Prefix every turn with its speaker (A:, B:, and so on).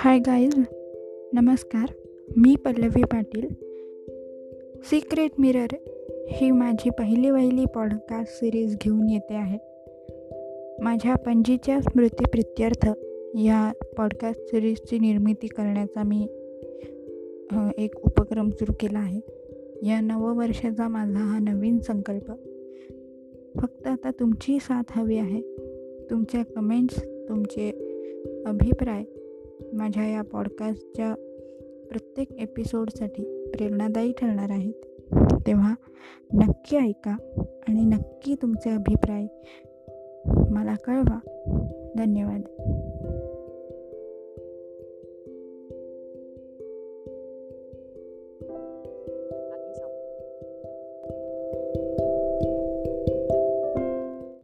A: हाय guys नमस्कार. मी Pallavi Patil. Secret mirror ही माझी पहिली वहिली पॉडकास्ट सिरीज घेऊन येते आहे. माझ्या पणजीच्या स्मृतीप्रित्यर्थ या पॉडकास्ट सिरीजची निर्मिती करण्याचा मी एक उपक्रम सुरू केला आहे. या नववर्षाचा माझा हा नवीन संकल्प. फक्त आता तुमची साथ हवी आहे. तुमच्या कमेंट्स तुमचे अभिप्राय माझ्या या पॉडकास्टच्या प्रत्येक एपिसोडसाठी प्रेरणादायी ठरणार आहेत. तेव्हा नक्की ऐका आणि नक्की तुमचे अभिप्राय मला कळवा. धन्यवाद.